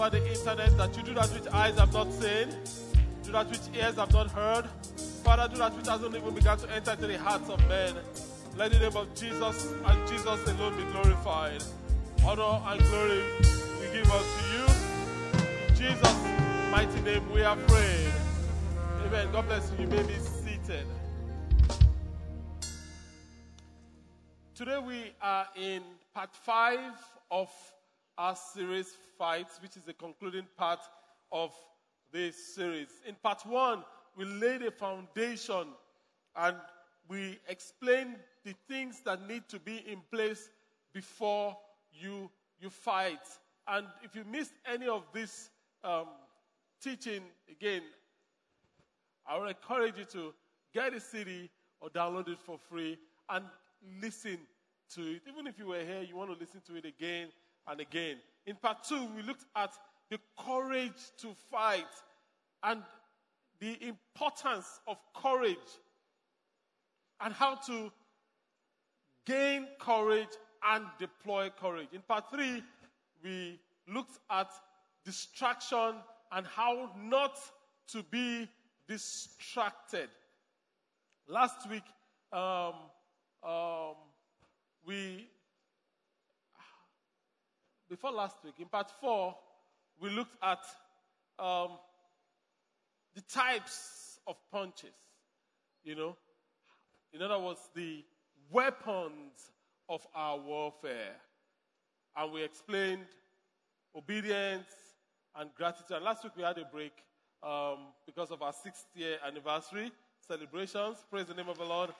Over the internet that you do that which eyes have not seen, do that which ears have not heard. Father, do that which hasn't even begun to enter into the hearts of men. Let the name of Jesus and Jesus alone be glorified. Honor and glory we give unto you. In Jesus' mighty name we are prayed. Amen. God bless you. You may be seated. Today we are in part five of our series Fights, which is the concluding part of this series. In part one, we laid a foundation and we explained the things that need to be in place before you, you fight. And if you missed any of this um, teaching, again, I would encourage you to get a CD or download it for free and listen to it. Even if you were here, you want to listen to it again and again. In part two, we looked at the courage to fight and the importance of courage and how to gain courage and deploy courage. In part three, we looked at distraction and how not to be distracted. Last week, um, um, we, before last week, in part four, we looked at um, the types of punches, you know. In other words, the weapons of our warfare. And we explained obedience and gratitude. And last week we had a break um, because of our sixth year anniversary celebrations. Praise the name of the Lord.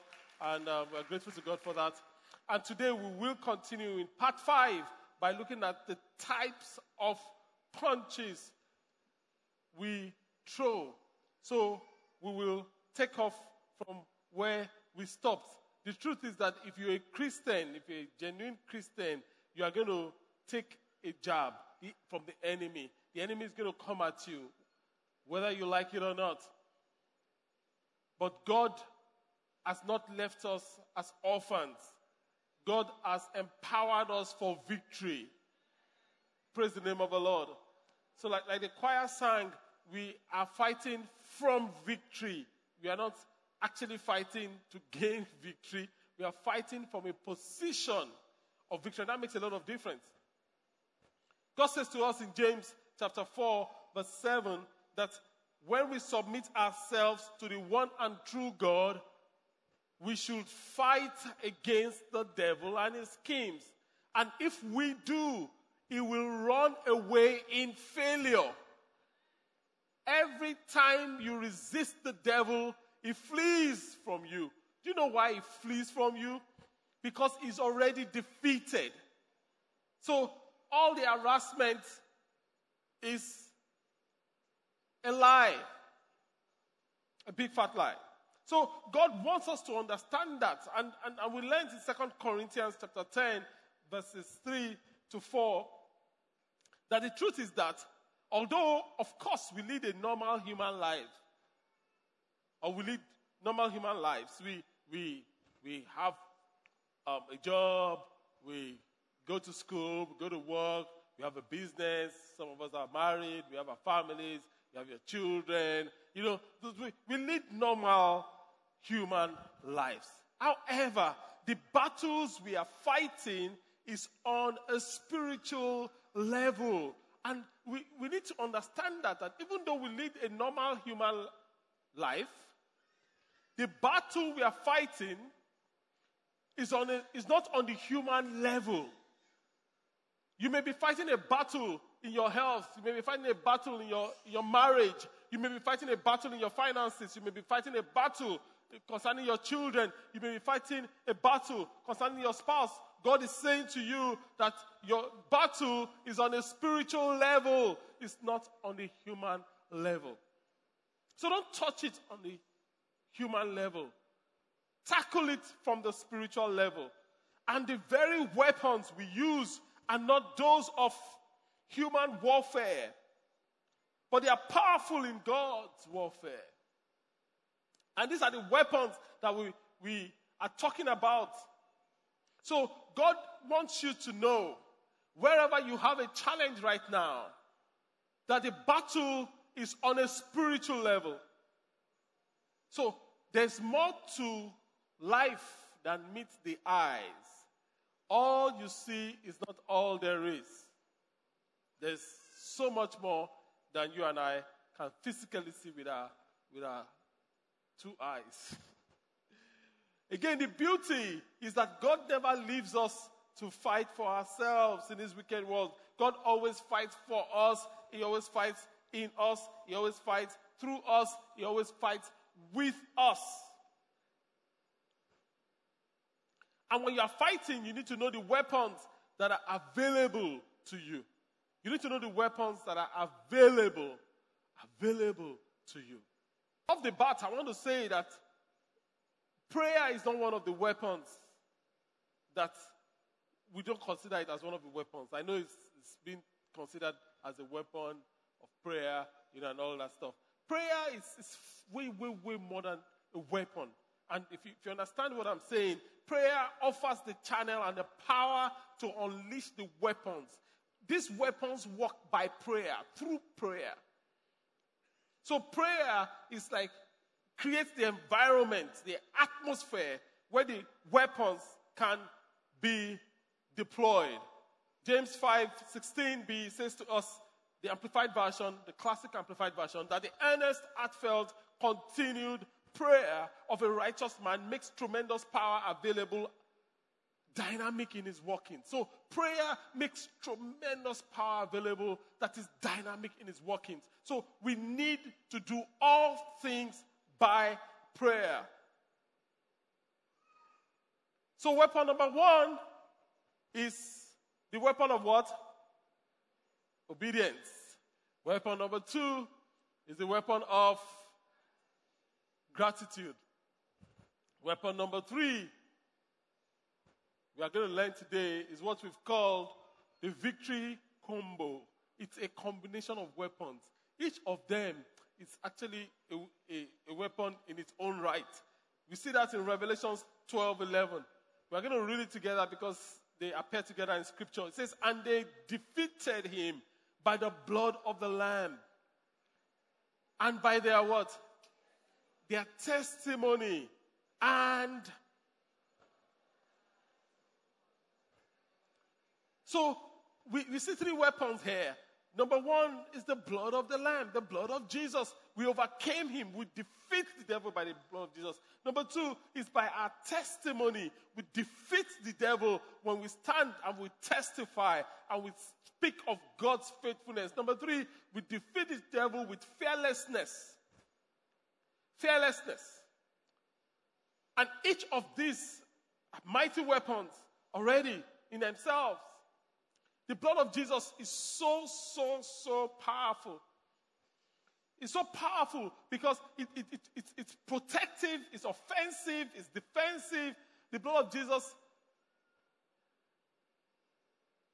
And uh, we're grateful to God for that. And today we will continue in part five by looking at the types of punches we throw. So we will take off from where we stopped. The truth is that if you're a Christian, if you're a genuine Christian, you are going to take a jab from the enemy. The enemy is going to come at you, whether you like it or not. But God has not left us as orphans. God has empowered us for victory. Praise the name of the Lord. So, like, like the choir sang, we are fighting from victory. We are not actually fighting to gain victory. We are fighting from a position of victory. That makes a lot of difference. God says to us in James chapter 4, verse 7, that when we submit ourselves to the one and true God, we should fight against the devil and his schemes. And if we do, he will run away in failure. Every time you resist the devil, he flees from you. Do you know why he flees from you? Because he's already defeated. So all the harassment is a lie. A big fat lie. So God wants us to understand that. And, and, and we learned in 2 Corinthians chapter 10, verses 3 to 4, that the truth is that although, of course, we lead a normal human life, or we lead normal human lives, we, we, we have um, a job, we go to school, we go to work, we have a business, some of us are married, we have our families, you have your children. You know, we, we lead normal human lives. However, the battles we are fighting is on a spiritual level. And we, we need to understand that, that even though we lead a normal human life, the battle we are fighting is, on a, is not on the human level. You may be fighting a battle in your health. You may be fighting a battle in your, your marriage. You may be fighting a battle in your finances. You may be fighting a battle concerning your children. You may be fighting a battle concerning your spouse. God is saying to you that your battle is on a spiritual level, it's not on the human level. So don't touch it on the human level. Tackle it from the spiritual level. And the very weapons we use are not those of human warfare, but they are powerful in God's warfare. And these are the weapons that we, we are talking about. So God wants you to know, wherever you have a challenge right now, that the battle is on a spiritual level. So there's more to life than meets the eyes all you see is not all there is. There's so much more than you and I can physically see with our, with our two eyes. Again, the beauty is that God never leaves us to fight for ourselves in this wicked world. God always fights for us. He always fights in us. He always fights through us. He always fights with us. And when you are fighting, you need to know the weapons that are available to you. You need to know the weapons that are available, available to you. Off the bat, I want to say that prayer is not one of the weapons that we don't consider it as one of the weapons. I know it's, it's been considered as a weapon of prayer, you know, and all that stuff. Prayer is, is way, way, way more than a weapon. And if you, if you understand what I'm saying, prayer offers the channel and the power to unleash the weapons. These weapons work by prayer, through prayer. So prayer is like creates the environment, the atmosphere where the weapons can be deployed. James 5 16b says to us, the amplified version, the classic amplified version, that the earnest, heartfelt, continued prayer of a righteous man makes tremendous power available, dynamic in his working. So prayer makes tremendous power available that is dynamic in his workings. So we need to do all things by prayer. So weapon number one is the weapon of what? Obedience. Weapon number two is the weapon of Gratitude. Weapon number three we are going to learn today is what we've called the victory combo. It's a combination of weapons. Each of them is actually a, a, a weapon in its own right. We see that in Revelations 12 11. We're going to read it together because they appear together in scripture. It says, And they defeated him by the blood of the Lamb and by their what? their testimony and so we, we see three weapons here Number one is the blood of the Lamb, the blood of Jesus. We overcame him. We defeat the devil by the blood of Jesus. Number two is by our testimony. We defeat the devil when we stand and we testify and we speak of God's faithfulness. Number three, we defeat the devil with fearlessness. Fearlessness. And each of these mighty weapons already in themselves the blood of Jesus is so, so, so powerful. It's so powerful because it, it, it, it, it's protective, it's offensive, it's defensive. The blood of Jesus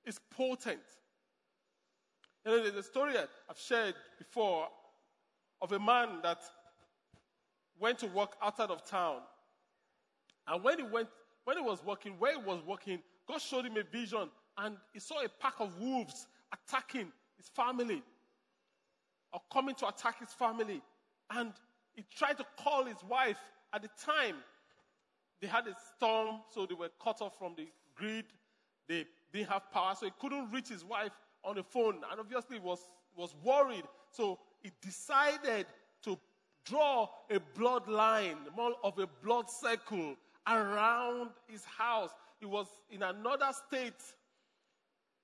is potent. You know, there's a story I've shared before of a man that went to work outside of town. And when he went, when he was working, where he was working, God showed him a vision and he saw a pack of wolves attacking his family or coming to attack his family. And he tried to call his wife. At the time, they had a storm, so they were cut off from the grid. They didn't have power, so he couldn't reach his wife on the phone. And obviously, was was worried. So he decided to draw a bloodline, more of a blood circle around his house. He was in another state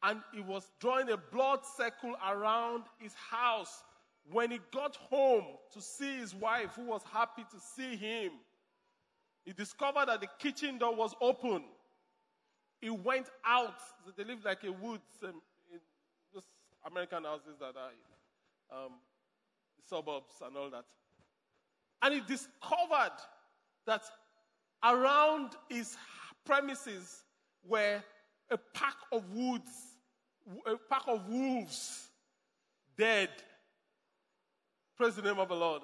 and he was drawing a blood circle around his house. When he got home to see his wife, who was happy to see him, he discovered that the kitchen door was open. He went out. They lived like a woods um, those American houses that are um, suburbs and all that. And he discovered that around his premises were a pack of woods a pack of wolves dead. Praise the name of the Lord.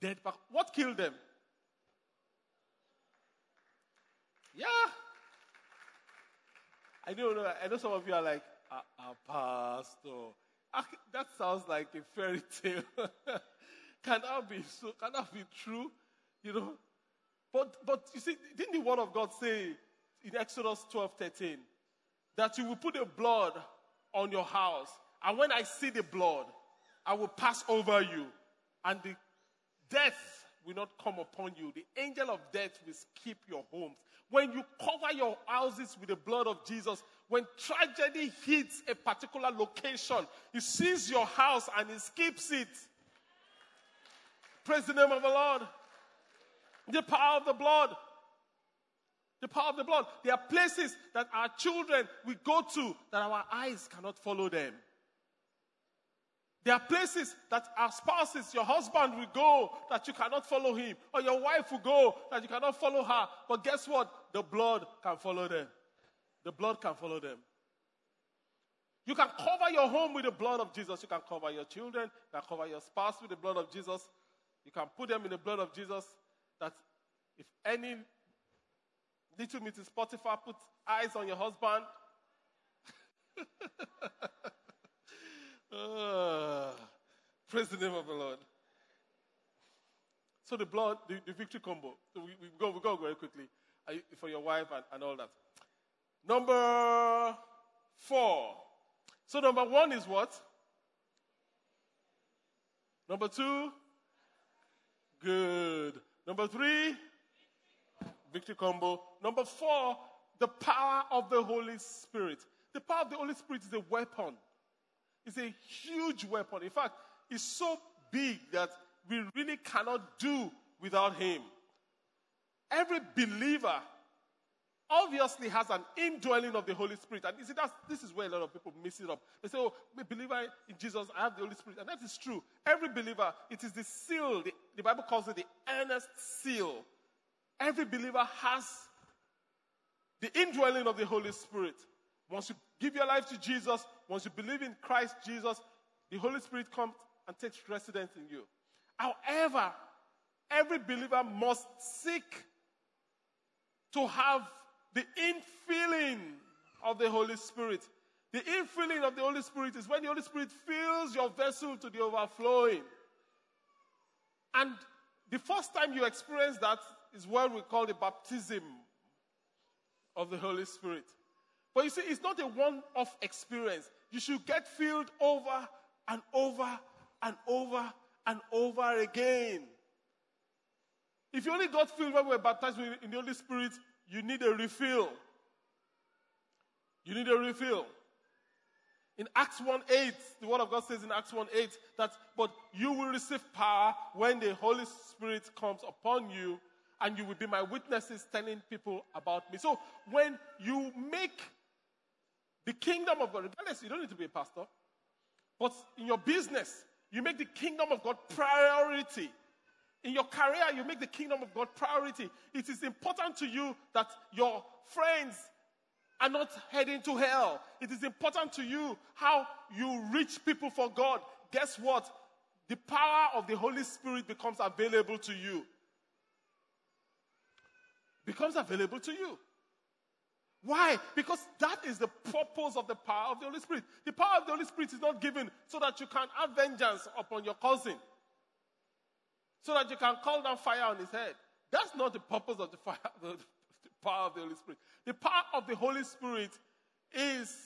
Dead pack. What killed them? Yeah. I don't know. I know some of you are like, ah, ah pastor. Ah, that sounds like a fairy tale. can that be so? Can that be true? You know. But but you see, didn't the word of God say in Exodus 12, 13? That you will put the blood on your house. And when I see the blood, I will pass over you. And the death will not come upon you. The angel of death will skip your homes. When you cover your houses with the blood of Jesus, when tragedy hits a particular location, he sees your house and he skips it. Praise the name of the Lord. The power of the blood. The power of the blood. There are places that our children will go to that our eyes cannot follow them. There are places that our spouses, your husband will go that you cannot follow him, or your wife will go that you cannot follow her. But guess what? The blood can follow them. The blood can follow them. You can cover your home with the blood of Jesus. You can cover your children. You can cover your spouse with the blood of Jesus. You can put them in the blood of Jesus. That if any Little Mrs. Potiphar put eyes on your husband. uh, praise the name of the Lord. So the blood, the, the victory combo. So we, we, go, we go very quickly for your wife and, and all that. Number four. So number one is what? Number two? Good. Number three? Victory combo. Number four, the power of the Holy Spirit. The power of the Holy Spirit is a weapon. It's a huge weapon. In fact, it's so big that we really cannot do without Him. Every believer obviously has an indwelling of the Holy Spirit. And you see, this is where a lot of people mess it up. They say, oh, a believer in Jesus, I have the Holy Spirit. And that is true. Every believer, it is the seal. The, the Bible calls it the earnest seal Every believer has the indwelling of the Holy Spirit. Once you give your life to Jesus, once you believe in Christ Jesus, the Holy Spirit comes and takes residence in you. However, every believer must seek to have the infilling of the Holy Spirit. The infilling of the Holy Spirit is when the Holy Spirit fills your vessel to the overflowing. And the first time you experience that is what we call the baptism of the Holy Spirit. But you see, it's not a one off experience. You should get filled over and over and over and over again. If you only got filled when we were baptized in the Holy Spirit, you need a refill. You need a refill. In Acts 1 8, the Word of God says in Acts 1 8 that, but you will receive power when the Holy Spirit comes upon you, and you will be my witnesses telling people about me. So when you make the kingdom of God, regardless, you don't need to be a pastor, but in your business, you make the kingdom of God priority. In your career, you make the kingdom of God priority. It is important to you that your friends are not heading to hell. It is important to you how you reach people for God. Guess what? The power of the Holy Spirit becomes available to you. Becomes available to you. Why? Because that is the purpose of the power of the Holy Spirit. The power of the Holy Spirit is not given so that you can have vengeance upon your cousin, so that you can call down fire on his head. That's not the purpose of the, fire, the, the power of the Holy Spirit. The power of the Holy Spirit is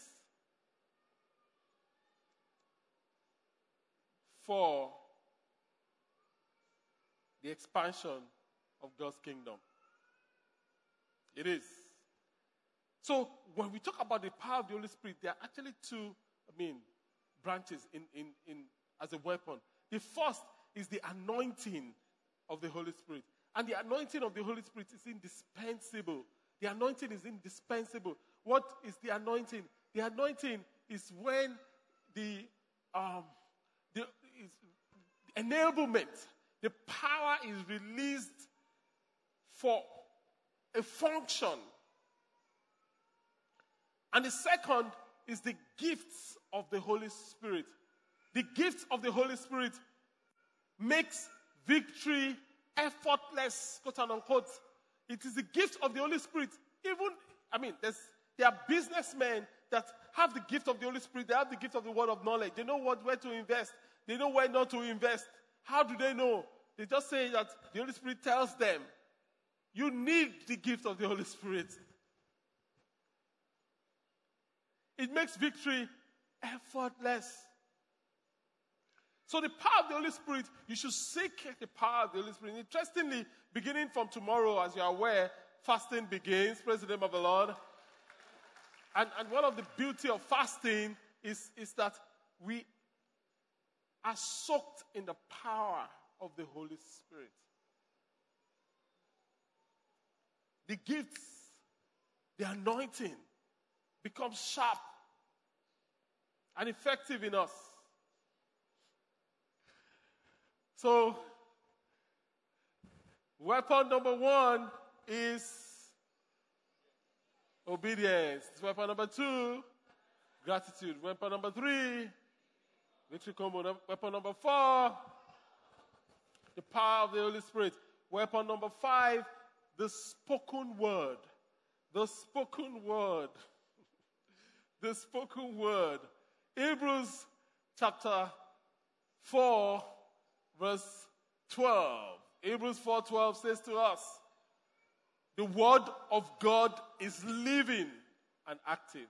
for the expansion of God's kingdom. It is. So when we talk about the power of the Holy Spirit, there are actually two, I mean, branches in, in, in as a weapon. The first is the anointing of the Holy Spirit. And the anointing of the Holy Spirit is indispensable. The anointing is indispensable. What is the anointing? The anointing is when the, um, the is enablement, the power is released for a function and the second is the gifts of the Holy Spirit. The gifts of the Holy Spirit makes victory effortless, quote unquote. It is the gift of the Holy Spirit. Even, I mean, there are businessmen that have the gift of the Holy Spirit. They have the gift of the word of knowledge. They know what, where to invest. They know where not to invest. How do they know? They just say that the Holy Spirit tells them. You need the gift of the Holy Spirit. It makes victory effortless. So, the power of the Holy Spirit, you should seek the power of the Holy Spirit. Interestingly, beginning from tomorrow, as you are aware, fasting begins. Praise the name of the Lord. And, and one of the beauty of fasting is, is that we are soaked in the power of the Holy Spirit. The gifts, the anointing, becomes sharp and effective in us. So, weapon number one is obedience. Weapon number two, gratitude. Weapon number three, victory combo. Weapon number four, the power of the Holy Spirit. Weapon number five, the spoken word. The spoken word the spoken word. Hebrews chapter 4, verse 12. Hebrews 4:12 says to us, the word of God is living and active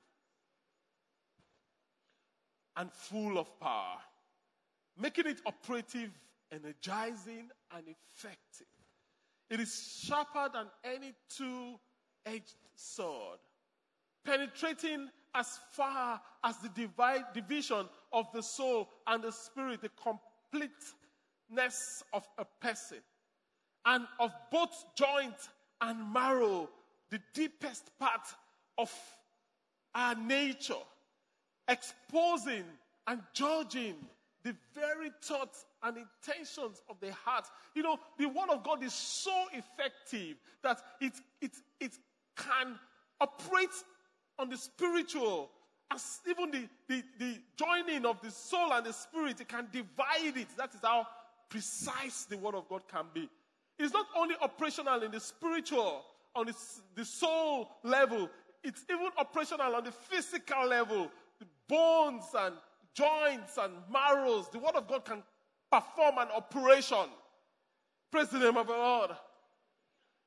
and full of power, making it operative, energizing, and effective. It is sharper than any two edged sword, penetrating as far as the divide, division of the soul and the spirit, the completeness of a person, and of both joint and marrow, the deepest part of our nature, exposing and judging the very thoughts and intentions of the heart. You know, the Word of God is so effective that it, it, it can operate on the spiritual, as even the, the, the joining of the soul and the spirit, it can divide it. That is how precise the word of God can be. It's not only operational in the spiritual, on the, the soul level, it's even operational on the physical level. The bones and joints and marrows, the word of God can perform an operation. Praise the name of the Lord.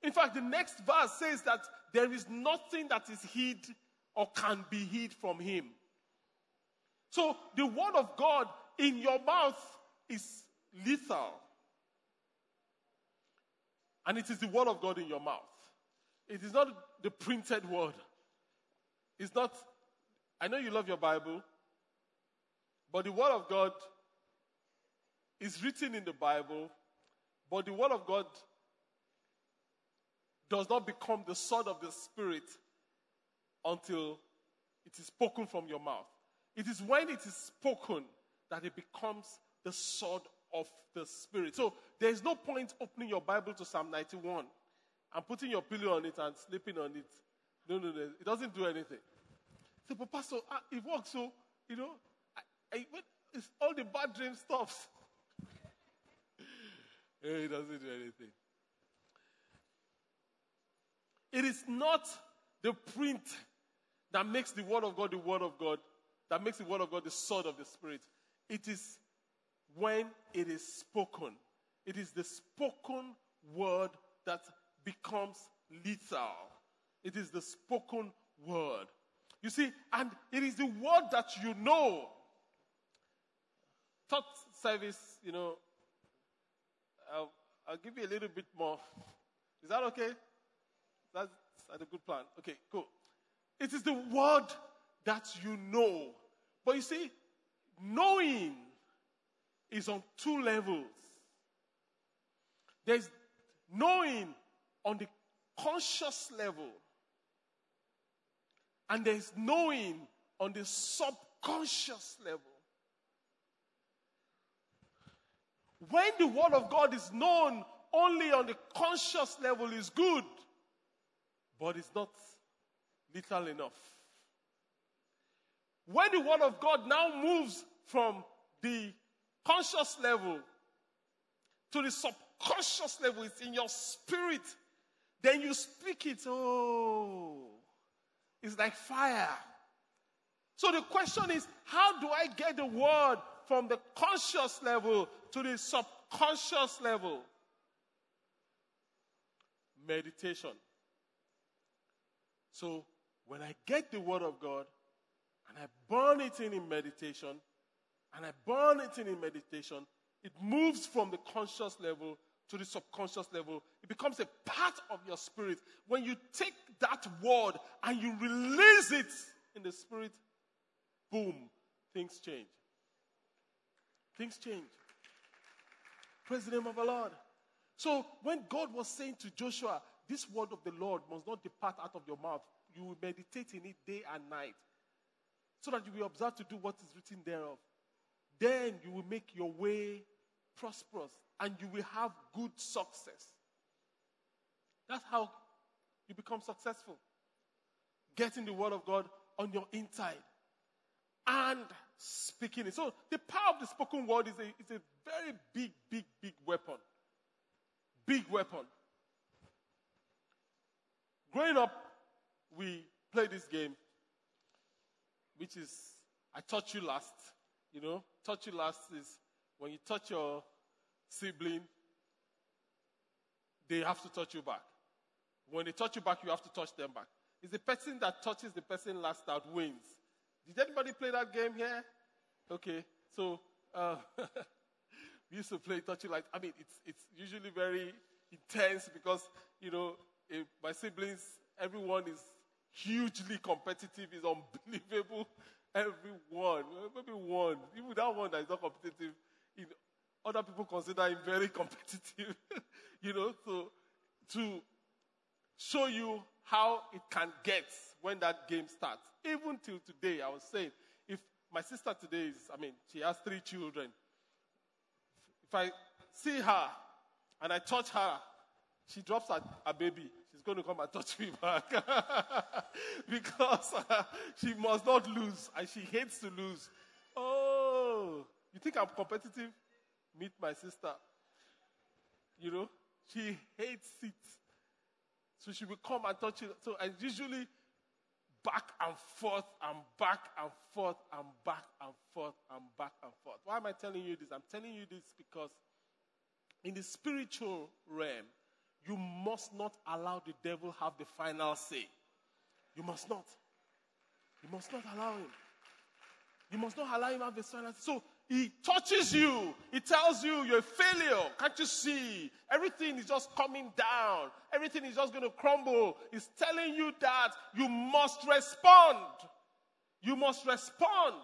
In fact, the next verse says that there is nothing that is hid or can be hid from him. So the word of God in your mouth is lethal. And it is the word of God in your mouth. It is not the printed word. It's not, I know you love your Bible, but the word of God is written in the Bible, but the word of God does not become the sword of the Spirit until it is spoken from your mouth. It is when it is spoken that it becomes the sword of the Spirit. So there is no point opening your Bible to Psalm 91 and putting your pillow on it and sleeping on it. No, no, no. It doesn't do anything. So, but Pastor, ah, it works. So, you know, I, I, it's all the bad dream stops. Eh, it doesn't do anything. It is not the print that makes the Word of God the Word of God, that makes the Word of God the sword of the Spirit. It is when it is spoken. It is the spoken word that becomes lethal. It is the spoken word. You see, and it is the word that you know. Thought service, you know, I'll, I'll give you a little bit more. Is that okay? That's, that's a good plan. Okay, cool. It is the word that you know. But you see, knowing is on two levels. There's knowing on the conscious level, and there's knowing on the subconscious level. When the Word of God is known only on the conscious level, is good, but it's not little enough. When the Word of God now moves from the conscious level to the subconscious level, it's in your spirit, then you speak it. Oh, it's like fire. So the question is, how do I get the word from the conscious level to the subconscious level? Meditation. So when I get the word of God and I burn it in in meditation, and I burn it in in meditation, it moves from the conscious level to the subconscious level. It becomes a part of your spirit. When you take that word and you release it in the spirit, boom, things change. Things change. Praise the name of the Lord. So when God was saying to Joshua, this word of the Lord must not depart out of your mouth, you will meditate in it day and night, so that you will observe to do what is written thereof. Then you will make your way prosperous and you will have good success. That's how you become successful. Getting the word of God on your inside and speaking it. So the power of the spoken word is a, is a very big, big, big weapon. Big weapon. Growing up, we played this game, which is I taught you last. You know, touch you last is when you touch your sibling, they have to touch you back. When they touch you back, you have to touch them back. It's the person that touches the person last that wins. Did anybody play that game here? Okay, so uh, we used to play touching like I mean, it's it's usually very intense because you know if my siblings, everyone is hugely competitive, It's unbelievable. Everyone, maybe one, even that one that is not competitive, know, other people consider him very competitive. you know, so to show you how it can get when that game starts. Even till today, I was saying, if my sister today is, I mean, she has three children. If I see her and I touch her, she drops a, a baby She's going to come and touch me back. because uh, she must not lose and she hates to lose. Oh, you think I'm competitive? Meet my sister. You know, she hates it. So she will come and touch it. So I usually back and forth and back and forth and back and forth and back and forth. Why am I telling you this? I'm telling you this because in the spiritual realm, you must not allow the devil have the final say. You must not. You must not allow him. You must not allow him have a silence. So he touches you. He tells you you're a failure. Can't you see? Everything is just coming down. Everything is just going to crumble. He's telling you that you must respond. You must respond.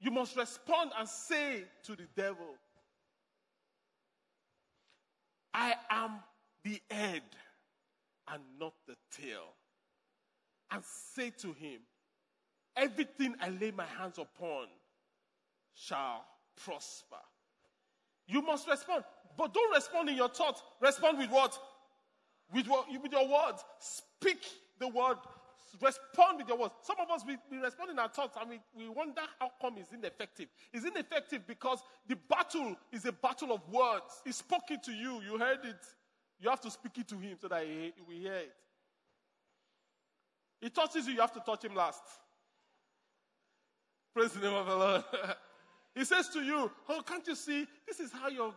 You must respond and say to the devil, I am the head and not the tail. And say to him, Everything I lay my hands upon shall prosper. You must respond. But don't respond in your thoughts. Respond with what? With, what, with your words. Speak the word. Respond with your words. Some of us, we, we respond in our thoughts and we, we wonder how come it's ineffective. It's ineffective because the battle is a battle of words. He spoke it to you. You heard it. You have to speak it to him so that he, we hear it. He touches you, you have to touch him last. Praise the name of the Lord. he says to you, Oh, can't you see? This is how your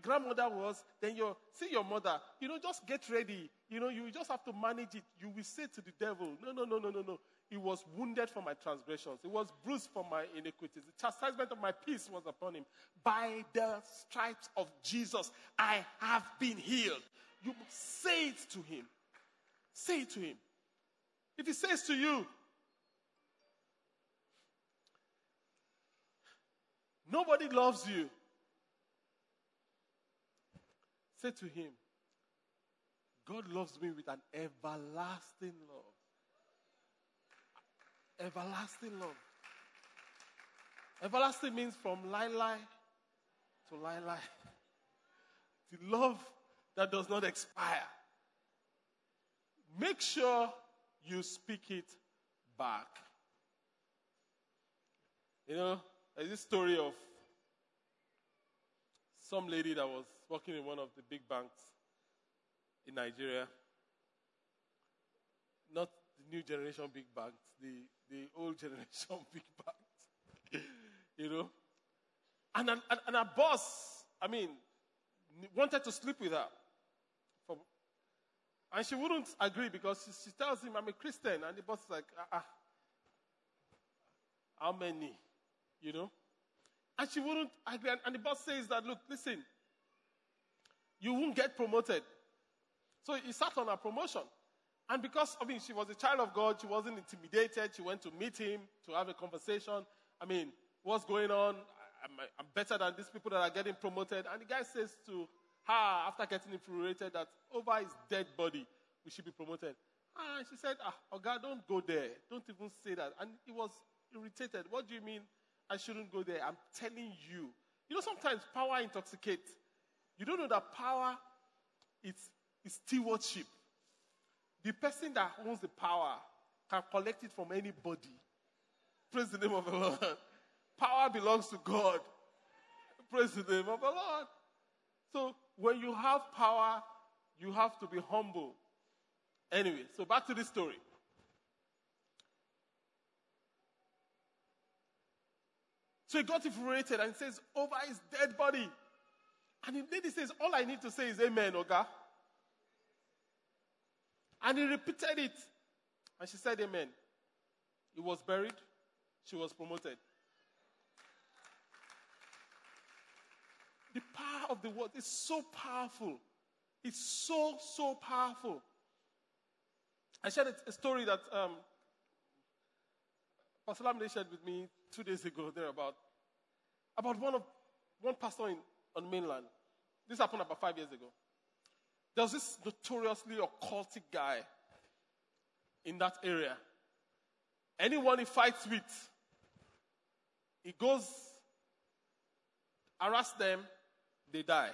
grandmother was. Then you see your mother. You know, just get ready. You know, you just have to manage it. You will say to the devil, No, no, no, no, no, no. He was wounded for my transgressions. He was bruised for my iniquities. The chastisement of my peace was upon him. By the stripes of Jesus, I have been healed. You say it to him. Say it to him. If he says to you, Nobody loves you. Say to him, God loves me with an everlasting love. Everlasting love. Everlasting means from Lai to Lai The love that does not expire. Make sure you speak it back. You know, there's this story of some lady that was working in one of the big banks in Nigeria. Not the new generation big banks, the, the old generation big banks. you know? And, and, and her boss, I mean, wanted to sleep with her. For, and she wouldn't agree because she, she, tells him, I'm a Christian. And the boss is like, ah, ah. how many? You know. And she wouldn't agree. And the boss says that, look, listen, you won't get promoted. So he sat on her promotion. And because, I mean, she was a child of God, she wasn't intimidated. She went to meet him to have a conversation. I mean, what's going on? I'm, better than these people that are getting promoted. And the guy says to her, after getting infuriated, that over his dead body, we should be promoted. And she said, ah, oh God, don't go there. Don't even say that. And he was irritated. What do you mean I shouldn't go there. I'm telling you. You know, sometimes power intoxicates. You don't know that power is, is stewardship. The person that owns the power can collect it from anybody. Praise the name of the Lord. Power belongs to God. Praise the name of the Lord. So when you have power, you have to be humble. Anyway, so back to this story. So he got infuriated and says, Over his dead body. And the lady says, All I need to say is Amen, Oga. And he repeated it. And she said, Amen. He was buried. She was promoted. The power of the word is so powerful. It's so, so powerful. I shared a, story that um, Pastor Lamde shared with me two days ago, there about, about one of one pastor in, on mainland. This happened about five years ago. There was this notoriously occultic guy in that area. Anyone he fights with, he goes, harass them, they die.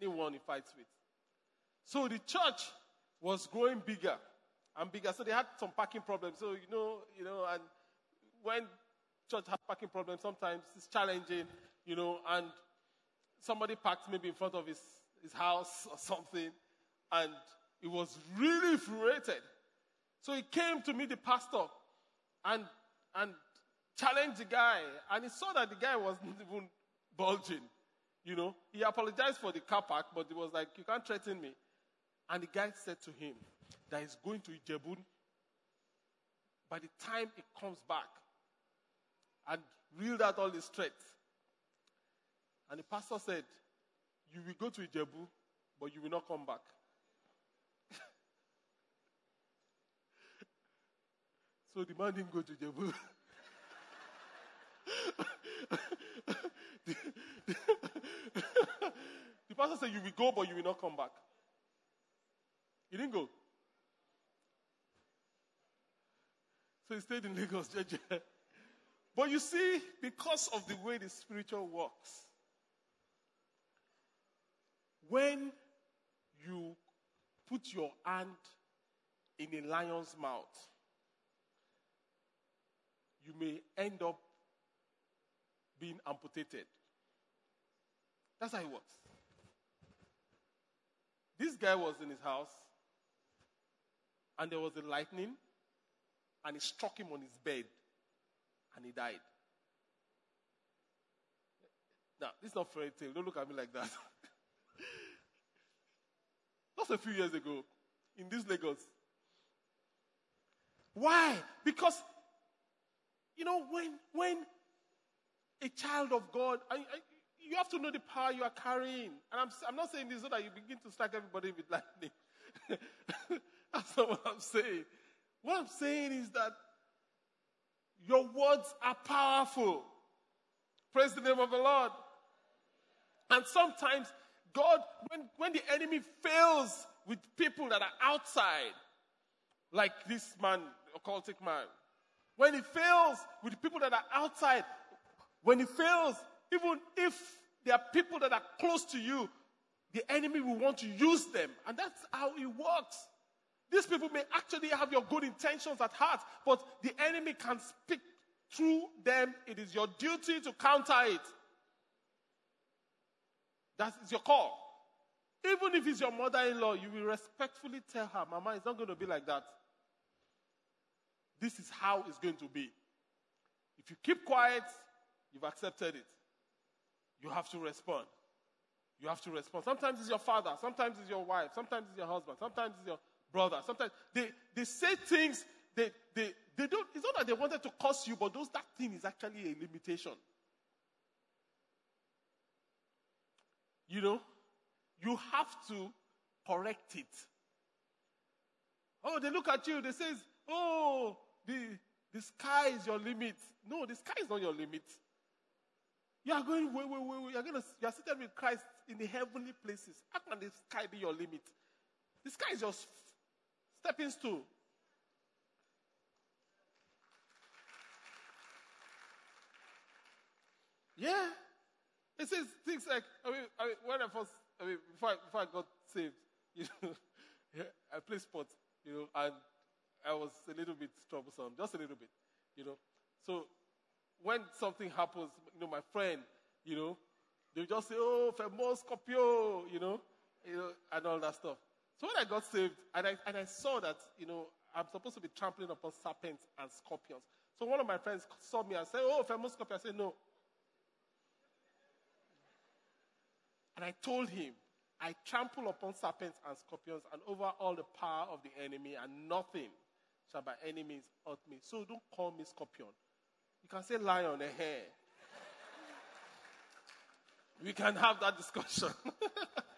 Anyone he fights with. So the church was growing bigger and bigger. So they had some parking problems. So you know, you know, and when church has parking problems, sometimes it's challenging, you know, and somebody parked maybe in front of his, his house or something, and he was really infuriated. So he came to meet the pastor and and challenged the guy, and he saw that the guy wasn't even bulging. You know, he apologized for the car park, but he was like, "You can't threaten me." And the guy said to him that he's going to Ijebu by the time it comes back and reeled out all his threats. And the pastor said, You will go to Ijebu, but you will not come back. so the man didn't go to Ijebu. the pastor said, You will go, but you will not come back. He didn't go. So he stayed in Lagos. But you see, because of the way the spiritual works, when you put your hand in a lion's mouth, you may end up being amputated. That's how it works. This guy was in his house, and there was a lightning, and it struck him on his bed, and he died. Now, this is not fairy tale. Don't look at me like that. Just a few years ago, in this Lagos. Why? Because, you know, when when a child of God, I, I, you have to know the power you are carrying. And I'm, I'm not saying this so that you begin to strike everybody with lightning. That's not what I'm saying. What I'm saying is that your words are powerful. Praise the name of the Lord. And sometimes God, when, when the enemy fails with people that are outside, like this man, occultic man, when he fails with people that are outside, when he fails, even if there are people that are close to you, the enemy will want to use them. And that's how it works. These people may actually have your good intentions at heart, but the enemy can speak through them. It is your duty to counter it. That is your call. Even if it's your mother in law, you will respectfully tell her, Mama, it's not going to be like that. This is how it's going to be. If you keep quiet, you've accepted it. You have to respond. You have to respond. Sometimes it's your father, sometimes it's your wife, sometimes it's your husband, sometimes it's your brother. Sometimes they, they say things, they, they, they don't, it's not that they wanted to curse you, but those, that thing is actually a limitation. You know, you have to correct it. Oh, they look at you, they says, oh, the, the sky is your limit. No, the sky is not your limit. You are going, wait, wait, wait, wait. You're, gonna, you are seated with Christ in the heavenly places. How can the sky be your limit? The sky is just stepping stool. Yeah. It says things like, I mean, I mean when I first, I mean, before I, before I got saved, you know, I play sports, you know, and I was a little bit troublesome, just a little bit, you know. So when something happens, you know, my friend, you know, they just say, oh, famous Scorpio, you know, you know, and all that stuff. So when I got saved, and I, and I saw that, you know, I'm supposed to be trampling upon serpents and scorpions. So one of my friends saw me and said, oh, famous Scorpio. I said, no. And I told him, I trample upon serpents and scorpions and over all the power of the enemy, and nothing shall by any means hurt me. So don't call me scorpion. You can say lion, a hair. we can have that discussion.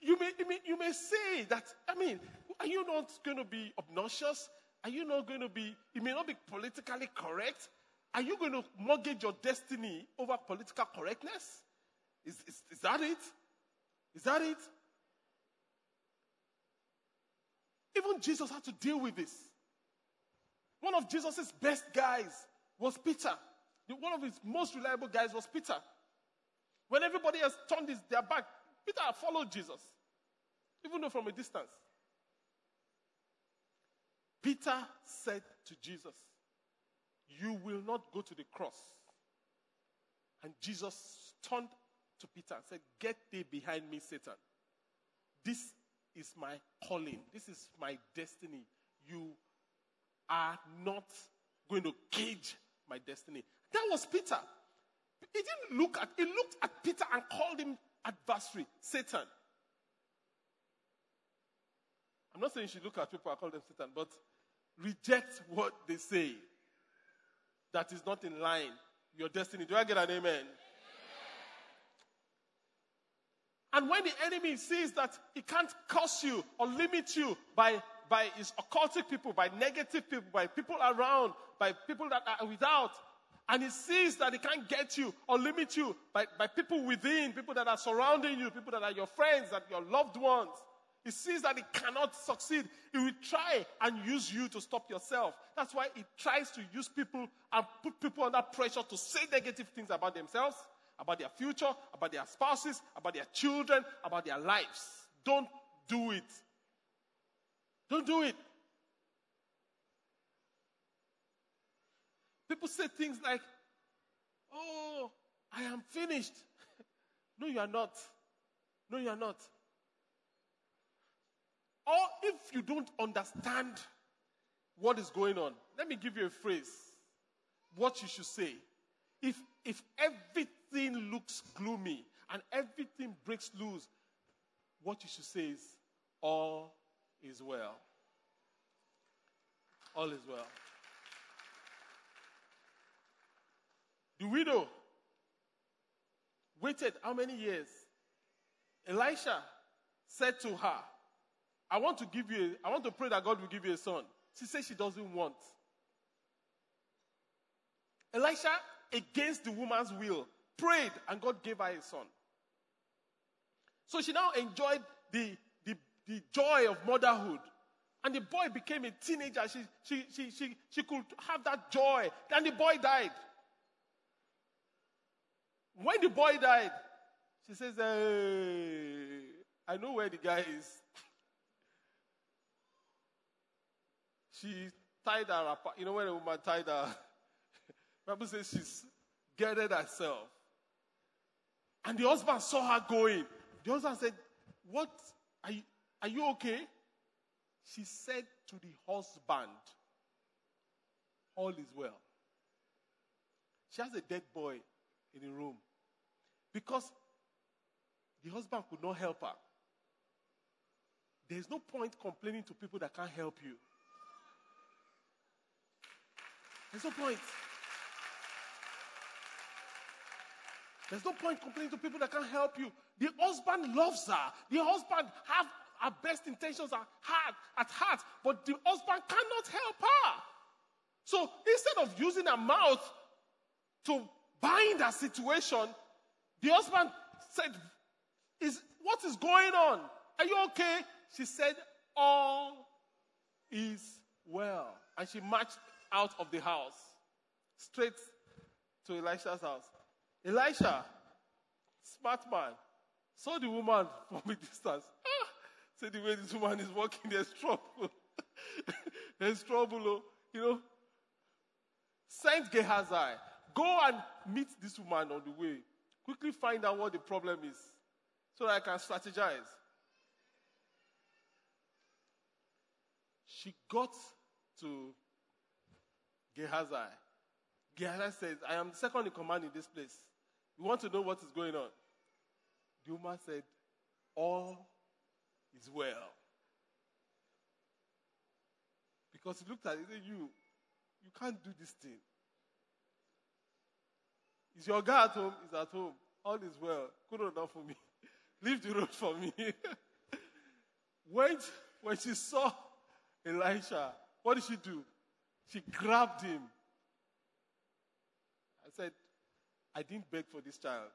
you, may, you, may, you may say that, I mean, are you not going to be obnoxious? Are you not going to be, it may not be politically correct? Are you going to mortgage your destiny over political correctness? Is, is, is that it? Is that it? Even Jesus had to deal with this. One of Jesus' best guys was Peter. One of his most reliable guys was Peter. When everybody else turned his, their back, Peter followed Jesus, even though from a distance. Peter said to Jesus, You will not go to the cross. And Jesus turned to Peter and said, Get thee behind me, Satan. This is my calling. This is my destiny. You are not going to cage my destiny. That was Peter. He didn't look at, he looked at Peter and called him adversary, Satan. I'm not saying you should look at people and call them Satan, but reject what they say that is not in line with your destiny. Do I get an amen? And when the enemy sees that he can't curse you or limit you by, by his occultic people, by negative people, by people around, by people that are without, and he sees that he can't get you or limit you by, by people within, people that are surrounding you, people that are your friends, that your loved ones, he sees that he cannot succeed. He will try and use you to stop yourself. That's why he tries to use people and put people under pressure to say negative things about themselves, about their future, about their spouses, about their children, about their lives. Don't do it. Don't do it. People say things like, Oh, I am finished. no, you are not. No, you are not. Or if you don't understand what is going on, let me give you a phrase. What you should say. If, if everything looks gloomy and everything breaks loose, what you should say is, All is well. All is well. The widow waited how many years? Elisha said to her, I want to give you, a, I want to pray that God will give you a son. She said she doesn't want. Elisha, against the woman's will, prayed and God gave her a son. So she now enjoyed the, the, the joy of motherhood. And the boy became a teenager. She, she, she, she, she could have that joy. Then the boy died. When the boy died, she says, hey, I know where the guy is. she tied her up. You know when a woman tied her? Bible says she's gathered herself. And the husband saw her going. The husband said, What? Are you, are you okay? She said to the husband, All is well. She has a dead boy in the room. Because the husband could not help her. There's no point complaining to people that can't help you. There's no point. There's no point complaining to people that can't help you. The husband loves her. The husband have her best intentions at heart, at heart, but the husband cannot help her. So instead of using her mouth to bind her situation, the husband said, is, What is going on? Are you okay? She said, All is well. And she marched out of the house, straight to Elisha's house. Elisha, smart man, saw the woman from a distance. Ah, said the way this woman is walking, there's trouble. there's trouble, oh. you know. Sent Gehazi, go and meet this woman on the way. Quickly find out what the problem is so that I can strategize. She got to Gehazi. Gehazi says, I am second in command in this place. You want to know what is going on? The woman said, All is well. Because he looked at it and said, You, you can't do this thing. Is your guy at home? He's at home. All is well. Good enough for me. Leave the road for me. when, when she saw Elisha, what did she do? She grabbed him. I said, I didn't beg for this child.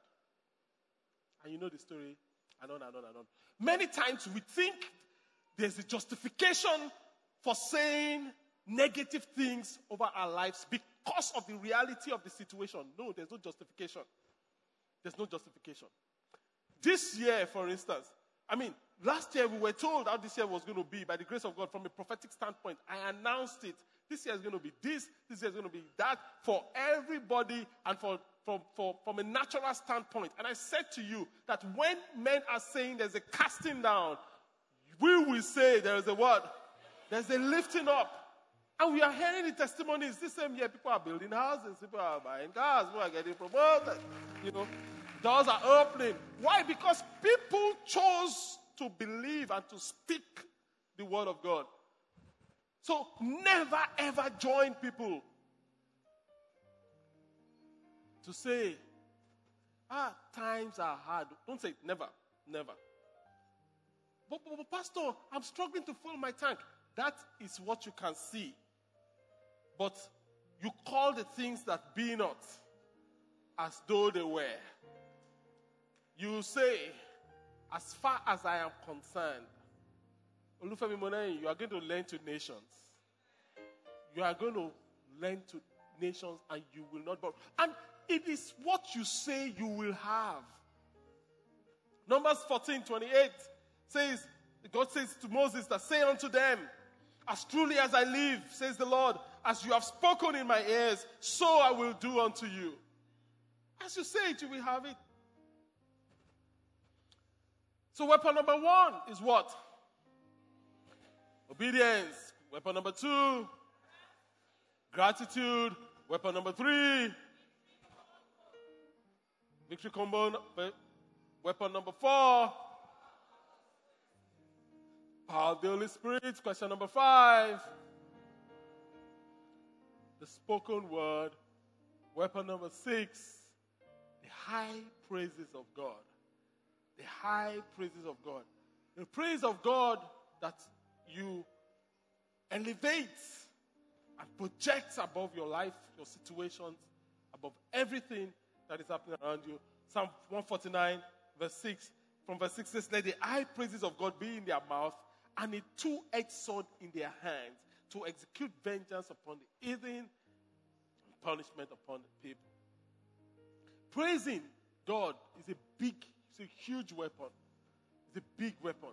And you know the story, and on and on and on. Many times we think there's a justification for saying negative things over our lives because of the reality of the situation. No, there's no justification. There's no justification. This year, for instance, I mean, last year we were told how this year was going to be by the grace of God from a prophetic standpoint. I announced it. This year is going to be this, this year is going to be that for everybody and for, from, for, from a natural standpoint. And I said to you that when men are saying there's a casting down, we will say there is a what? There's a lifting up. And we are hearing the testimonies this same year. People are building houses, people are buying cars, people are getting promoted. You know, doors are opening. Why? Because people chose to believe and to speak the word of God. So never ever join people to say, ah, times are hard. Don't say it, never, never. But, but, but, Pastor, I'm struggling to fill my tank. That is what you can see. But you call the things that be not as though they were. You say, as far as I am concerned, Olufemi you are going to lend to nations. You are going to lend to nations and you will not borrow. And it is what you say you will have. Numbers 14 28 says, God says to Moses that say unto them, As truly as I live, says the Lord, as you have spoken in my ears, so I will do unto you. As you say it, you will have it. So, weapon number one is what? Obedience. Weapon number two, gratitude. Weapon number three, victory combo. Weapon number four, power of the Holy Spirit. Question number five, the spoken word. Weapon number six, the high praises of God. The high praises of God. The praise of God that you elevate and project above your life, your situations, above everything that is happening around you. Psalm 149, verse 6. From verse 6 says, Let the high praises of God be in their mouth and a two edged sword in their hands to execute vengeance upon the heathen and punishment upon the people. Praising God is a big, it's a huge weapon. It's a big weapon.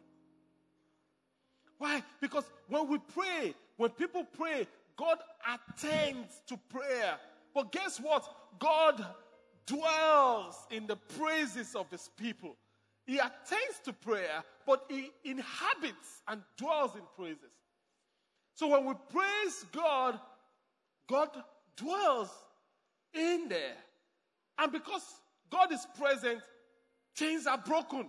Why? Because when we pray, when people pray, God attends to prayer. But guess what? God dwells in the praises of his people. He attends to prayer, but he inhabits and dwells in praises. So when we praise God, God dwells in there. And because God is present, chains are broken,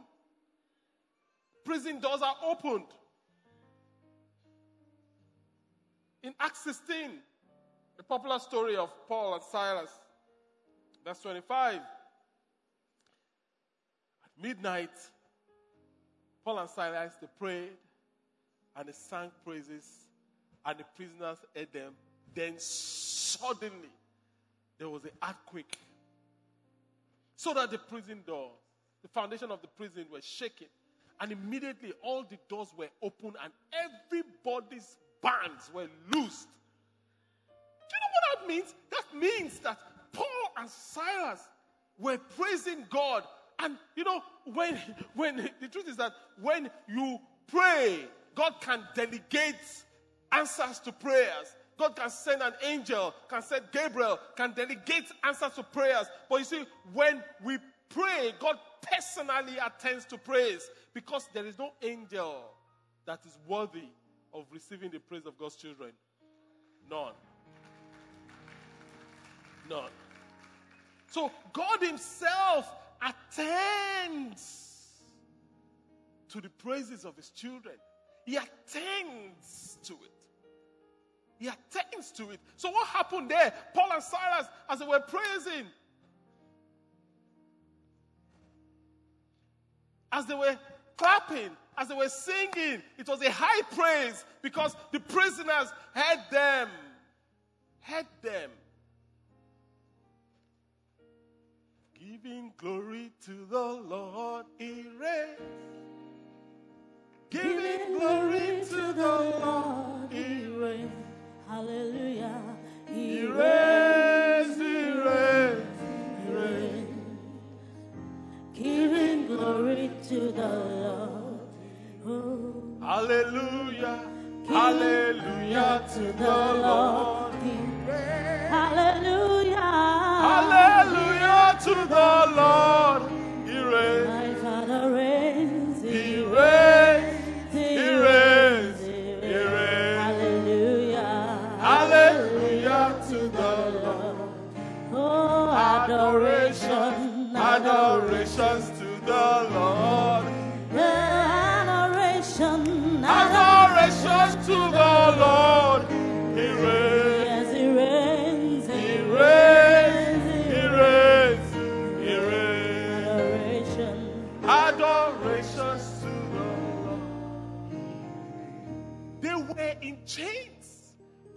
prison doors are opened. In Acts 16, the popular story of Paul and Silas, verse 25. At midnight, Paul and Silas they prayed and they sang praises, and the prisoners heard them. Then suddenly there was an earthquake. So that the prison doors, the foundation of the prison were shaken. And immediately all the doors were open and everybody's bands were loosed. Do you know what that means? That means that Paul and Silas were praising God. And you know, when when the truth is that when you pray, God can delegate answers to prayers. God can send an angel, can send Gabriel, can delegate answers to prayers. But you see, when we pray, God personally attends to praise because there is no angel that is worthy of receiving the praise of God's children? None. None. So God Himself attends to the praises of His children. He attends to it. He attends to it. So what happened there? Paul and Silas, as they were praising, as they were clapping, as they were singing, it was a high praise because the prisoners heard them. Heard them. Giving glory to the Lord, he reigns. Giving glory to the. Hallelujah. He reigns, he reigns, he reigns. Giving glory to the Lord. Oh, Hallelujah, hallelujah to the Lord.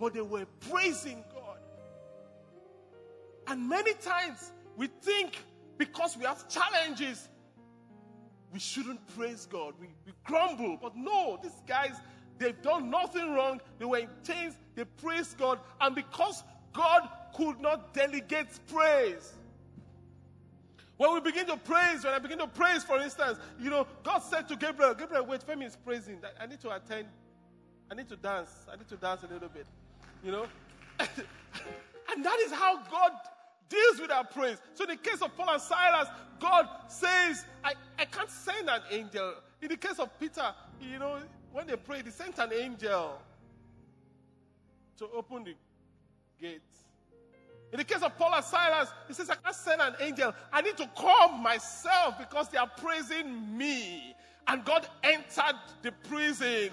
But they were praising God. And many times we think because we have challenges, we shouldn't praise God. We, we grumble. But no, these guys, they've done nothing wrong. They were in chains. They praised God. And because God could not delegate praise, when we begin to praise, when I begin to praise, for instance, you know, God said to Gabriel, Gabriel, wait, Femi is praising. I need to attend. I need to dance. I need to dance a little bit. You know? and that is how God deals with our praise. So in the case of Paul and Silas, God says, I, I can't send an angel. In the case of Peter, you know, when they prayed, he sent an angel to open the gate. In the case of Paul and Silas, he says, I can't send an angel. I need to come myself because they are praising me. And God entered the prison,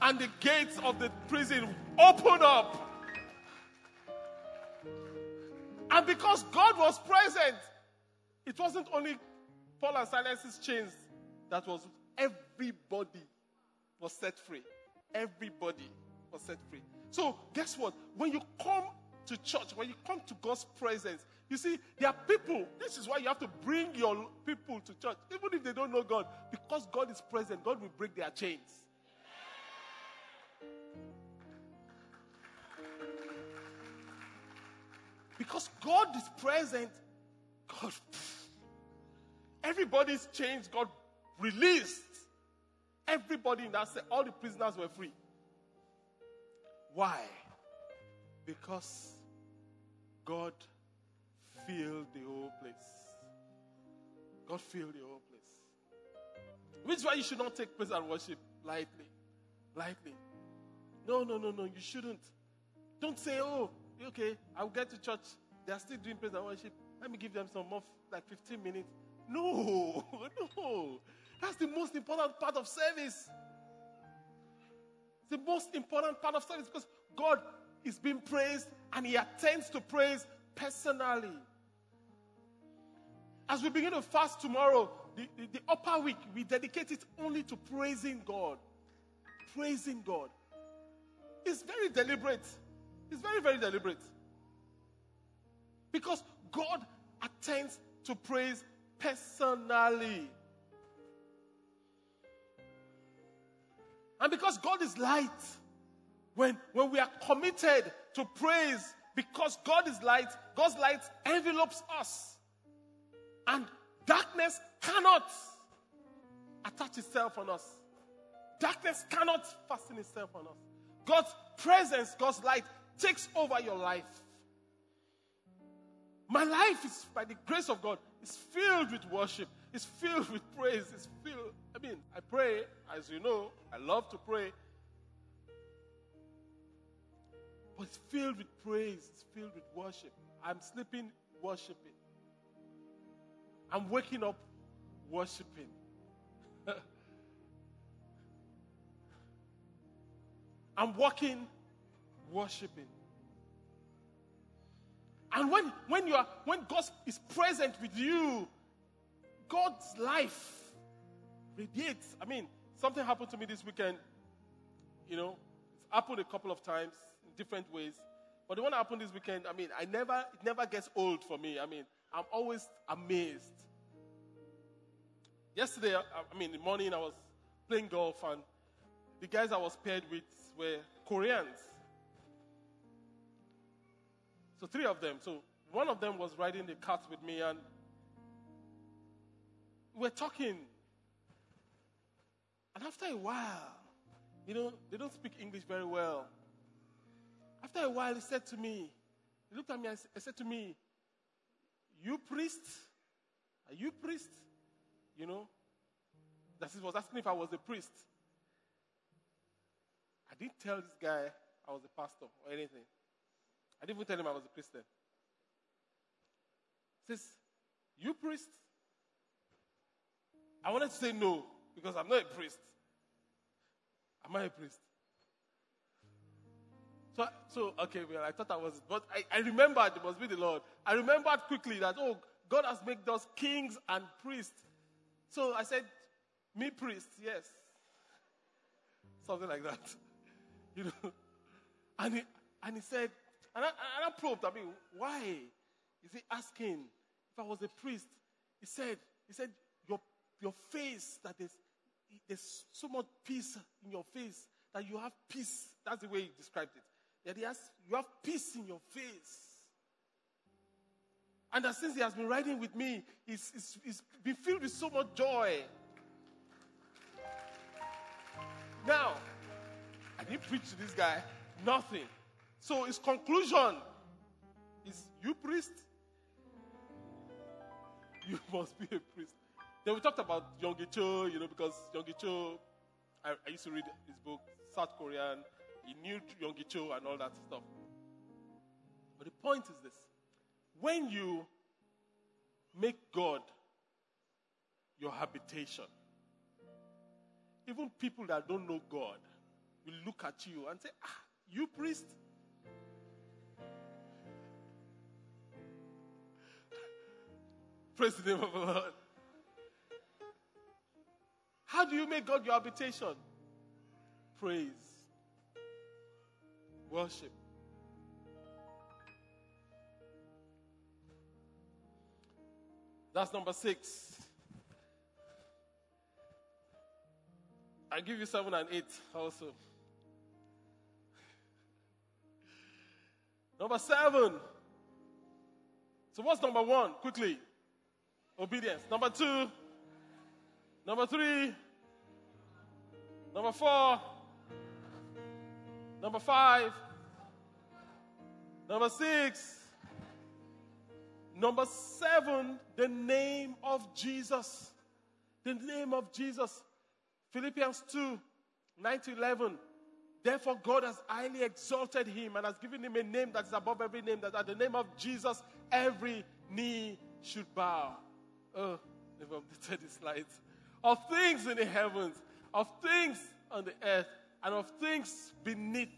and the gates of the prison opened up. And because God was present, it wasn't only Paul and Silas's chains that was everybody was set free. Everybody was set free. So guess what? When you come to church, when you come to God's presence, you see, there are people. This is why you have to bring your people to church, even if they don't know God. Because God is present, God will break their chains. Because God is present, God, everybody's changed, God released. Everybody in that cell, all the prisoners were free. Why? Because God filled the whole place. God filled the whole place. Which is why you should not take praise and worship lightly. Lightly. No, no, no, no, you shouldn't. Don't say, oh, okay, I'll get to church. They are still doing praise and worship. Let me give them some more, like 15 minutes. No, no. That's the most important part of service. It's the most important part of service because God is being praised and He attends to praise personally. As we begin to fast tomorrow, the, the, the upper week, we dedicate it only to praising God. Praising God. It's very deliberate. It's very, very deliberate. Because God attends to praise personally. And because God is light, when, when we are committed to praise, because God is light, God's light envelopes us. And darkness cannot attach itself on us. Darkness cannot fasten itself on us. God's presence, God's light takes over your life. My life is, by the grace of God, is filled with worship. It's filled with praise. It's filled. I mean, I pray, as you know, I love to pray. But it's filled with praise. It's filled with worship. I'm sleeping worshiping. I'm waking up worshiping. I'm walking worshiping. And when, when you are when God is present with you, God's life radiates. I mean, something happened to me this weekend. You know, it's happened a couple of times in different ways. But the one that happened this weekend, I mean, I never it never gets old for me. I mean, I'm always amazed. Yesterday, I, I mean, in the morning, I was playing golf, and the guys I was paired with were Koreans. So three of them. So one of them was riding the cart with me, and we're talking. And after a while, you know, they don't speak English very well. After a while, he said to me, he looked at me and said to me, You priest? Are you priest? You know? That he was asking if I was a priest. I didn't tell this guy I was a pastor or anything. I didn't even tell him I was a Christian. He says, You priest? I wanted to say no because I'm not a priest. Am I a priest? So, so okay, well, I thought I was, but I, I remembered it must be the Lord. I remembered quickly that, oh, God has made us kings and priests. So I said, me priest, yes. Something like that. You know, And he, and he said, and I, and I probed, I mean, why is he asking if I was a priest? He said, he said, your, your face, that there's, there's so much peace in your face that you have peace. That's the way he described it. That he has, you have peace in your face. And that since he has been riding with me, he's, he's, he's been filled with so much joy. Now, I didn't preach to this guy, nothing. So his conclusion is you priest, you must be a priest. Then we talked about Yonggi Cho, you know, because Yonggi Cho, I, I used to read his book, South Korean. He knew Yonggi Cho and all that stuff. But the point is this when you make God your habitation, even people that don't know God will look at you and say, Ah, you priest? Praise the name of the Lord. How do you make God your habitation? Praise, worship. That's number six. I give you seven and eight also. Number seven. So, what's number one? Quickly. Obedience. Number two. Number three. Number four. Number five. Number six. Number seven, the name of Jesus. The name of Jesus. Philippians 2 9 to 11. Therefore, God has highly exalted him and has given him a name that is above every name, that at the name of Jesus, every knee should bow. Oh, they've updated the slides. Of things in the heavens, of things on the earth, and of things beneath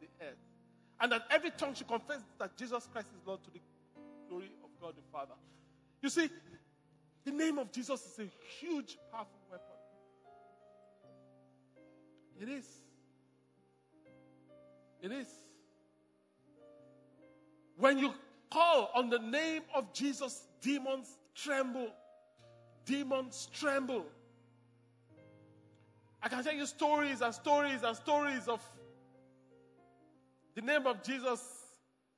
the earth. And that every tongue should confess that Jesus Christ is Lord to the glory of God the Father. You see, the name of Jesus is a huge, powerful weapon. It is. It is. When you call on the name of Jesus, demons tremble. Demons tremble. I can tell you stories and stories and stories of the name of Jesus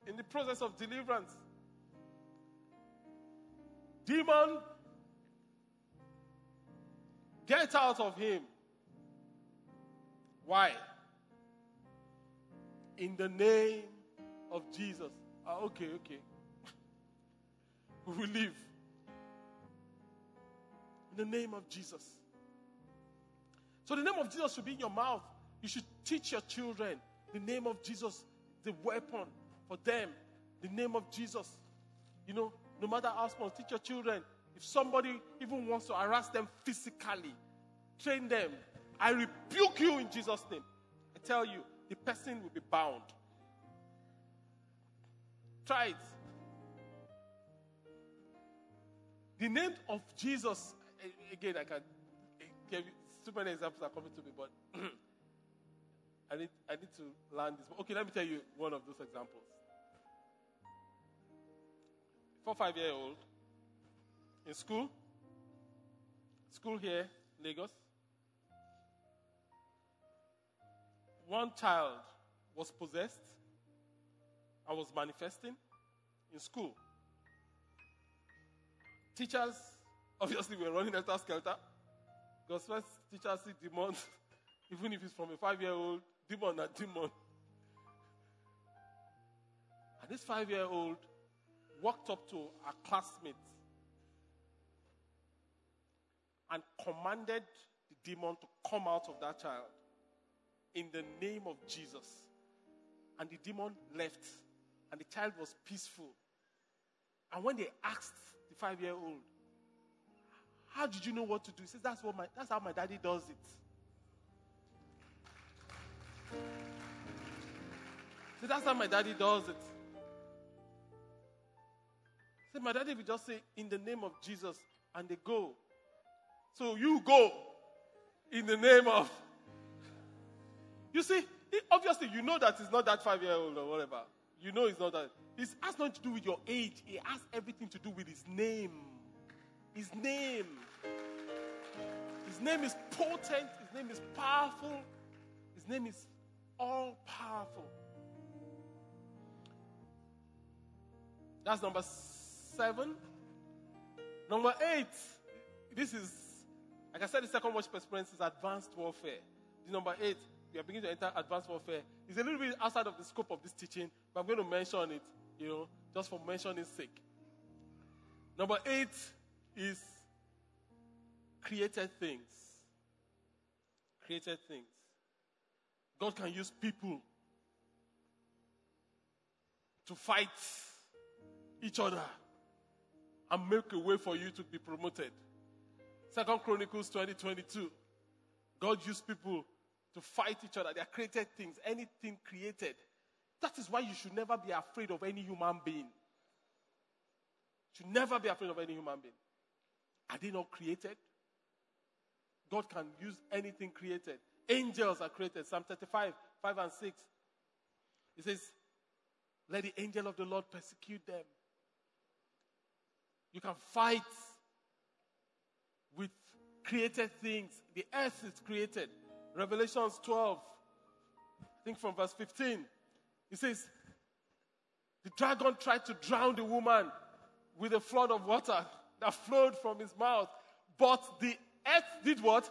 in the process of deliverance. Demon, get out of him. Why? In the name of Jesus. Ah, okay, okay. we will leave. In the name of Jesus. So the name of Jesus should be in your mouth. You should teach your children the name of Jesus, the weapon for them. The name of Jesus. You know, no matter how small, teach your children. If somebody even wants to harass them physically, train them. I rebuke you in Jesus' name. I tell you, the person will be bound. Try it. The name of Jesus, again, I can give you too many examples are coming to me, but I need I need to learn this. Okay, let me tell you one of those examples. Four, five year old in school, school here, Lagos. One child was possessed and was manifesting in school. Teachers obviously we're running after skelter. Because first teachers see demons, even if it's from a five year old, demon and demon. And this five year old walked up to a classmate and commanded the demon to come out of that child in the name of Jesus. And the demon left, and the child was peaceful. And when they asked the five year old, How did you know what to do? He says, That's, what my, that's how my daddy does it. See, that's how my daddy does it. See, my daddy will just say, In the name of Jesus, and they go. So you go in the name of. You see, obviously, you know that it's not that five year old or whatever. You know it's not that. It has nothing to do with your age, it has everything to do with his name. His name. His name is potent, his name is powerful, his name is all powerful. That's number seven. Number eight, this is, like I said, the second worship experience is advanced warfare. This number eight, we are beginning to enter advanced warfare. It's a little bit outside of the scope of this teaching, but I'm going to mention it, you know, just for mentioning sake. Number eight is created things. Created things. God can use people to fight each other and make a way for you to be promoted. Second Chronicles 2022. God used people to fight each other. They are created things, anything created. That is why you should never be afraid of any human being. You Should never be afraid of any human being. Are they not created? God can use anything created. Angels are created. Psalm 35, 5 and 6. It says, Let the angel of the Lord persecute them. You can fight with created things. The earth is created. Revelations 12, I think from verse 15. It says, The dragon tried to drown the woman with a flood of water that flowed from his mouth. But the earth did what?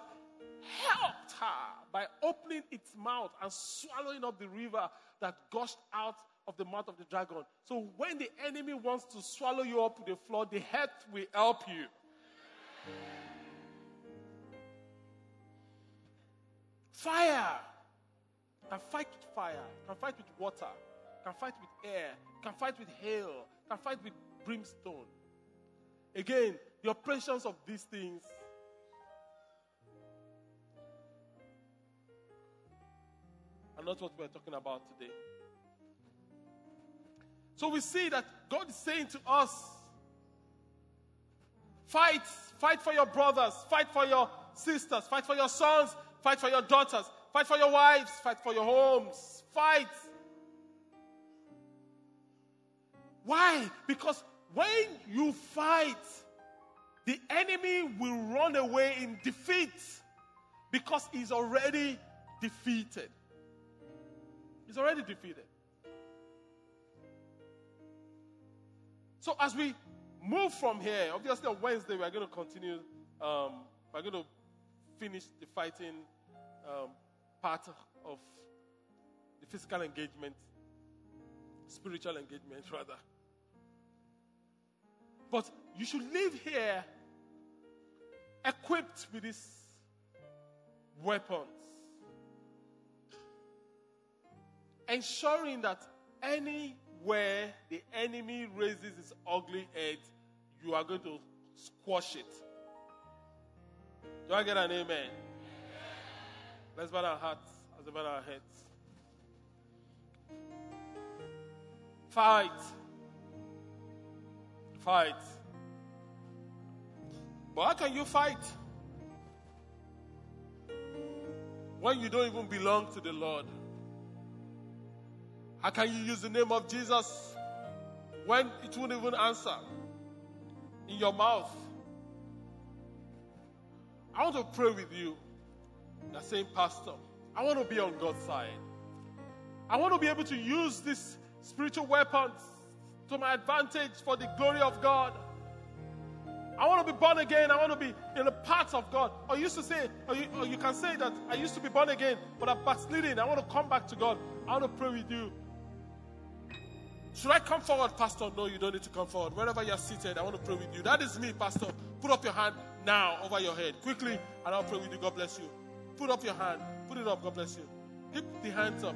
Helped her by opening its mouth and swallowing up the river that gushed out of the mouth of the dragon. So when the enemy wants to swallow you up with a flood, the earth will help you. Fire can fight with fire, can fight with water, can fight with air, can fight with hail, can fight with brimstone. Again, the operations of these things are not what we're talking about today. So we see that God is saying to us fight, fight for your brothers, fight for your sisters, fight for your sons, fight for your daughters, fight for your wives, fight for your homes, fight. Why? Because when you fight, the enemy will run away in defeat because he's already defeated. He's already defeated. So as we move from here, obviously on Wednesday we are going to continue. Um, we're going to finish the fighting um, part of the physical engagement, spiritual engagement rather. But you should live here equipped with these weapons, ensuring that anywhere the enemy raises his ugly head, you are going to squash it. Do I get an amen? Let's bow our hearts as we bow our heads. Fight. Fight. But how can you fight when you don't even belong to the Lord? How can you use the name of Jesus when it won't even answer in your mouth? I want to pray with you. That same pastor, I want to be on God's side. I want to be able to use these spiritual weapons to my advantage for the glory of God. I want to be born again. I want to be in the paths of God. Or you used to say, or you, or you can say that I used to be born again, but I'm backsliding. I want to come back to God. I want to pray with you. Should I come forward, Pastor? No, you don't need to come forward. Wherever you're seated, I want to pray with you. That is me, Pastor. Put up your hand now over your head. Quickly, and I'll pray with you. God bless you. Put up your hand. Put it up. God bless you. Keep the hands up.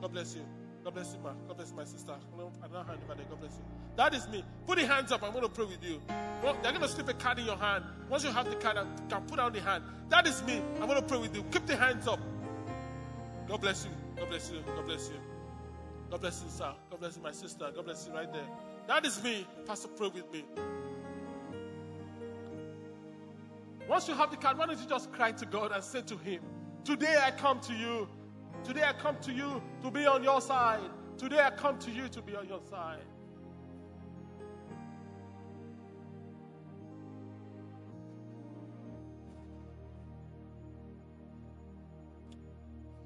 God bless you. God bless you, ma. God bless my sister. I hand over there. God bless you. That is me. Put the hands up. I'm going to pray with you. Well, they're going to slip a card in your hand. Once you have the card, you can put down the hand. That is me. I'm going to pray with you. Keep the hands up. God bless you. God bless you. God bless you. God bless you, sir. God bless you, my sister. God bless you right there. That is me. Pastor, pray with me. Once you have the card, why don't you just cry to God and say to Him, Today I come to you. Today I come to you to be on your side. Today I come to you to be on your side.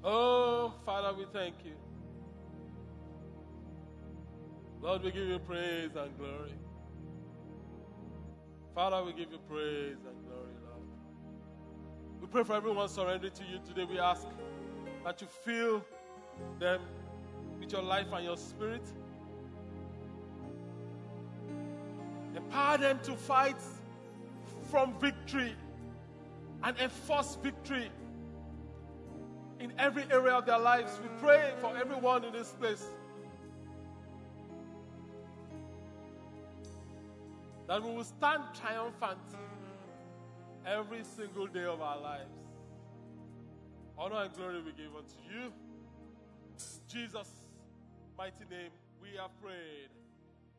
Oh, Father, we thank you. Lord, we give you praise and glory. Father, we give you praise and glory, Lord. We pray for everyone surrendering to you today. We ask that you fill them with your life and your spirit. Empower them to fight from victory and enforce victory in every area of their lives. We pray for everyone in this place that we will stand triumphant every single day of our lives. Honor and glory we give unto you. In Jesus' mighty name, we have prayed.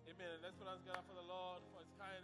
Amen. Let's put our together for the Lord for his kind.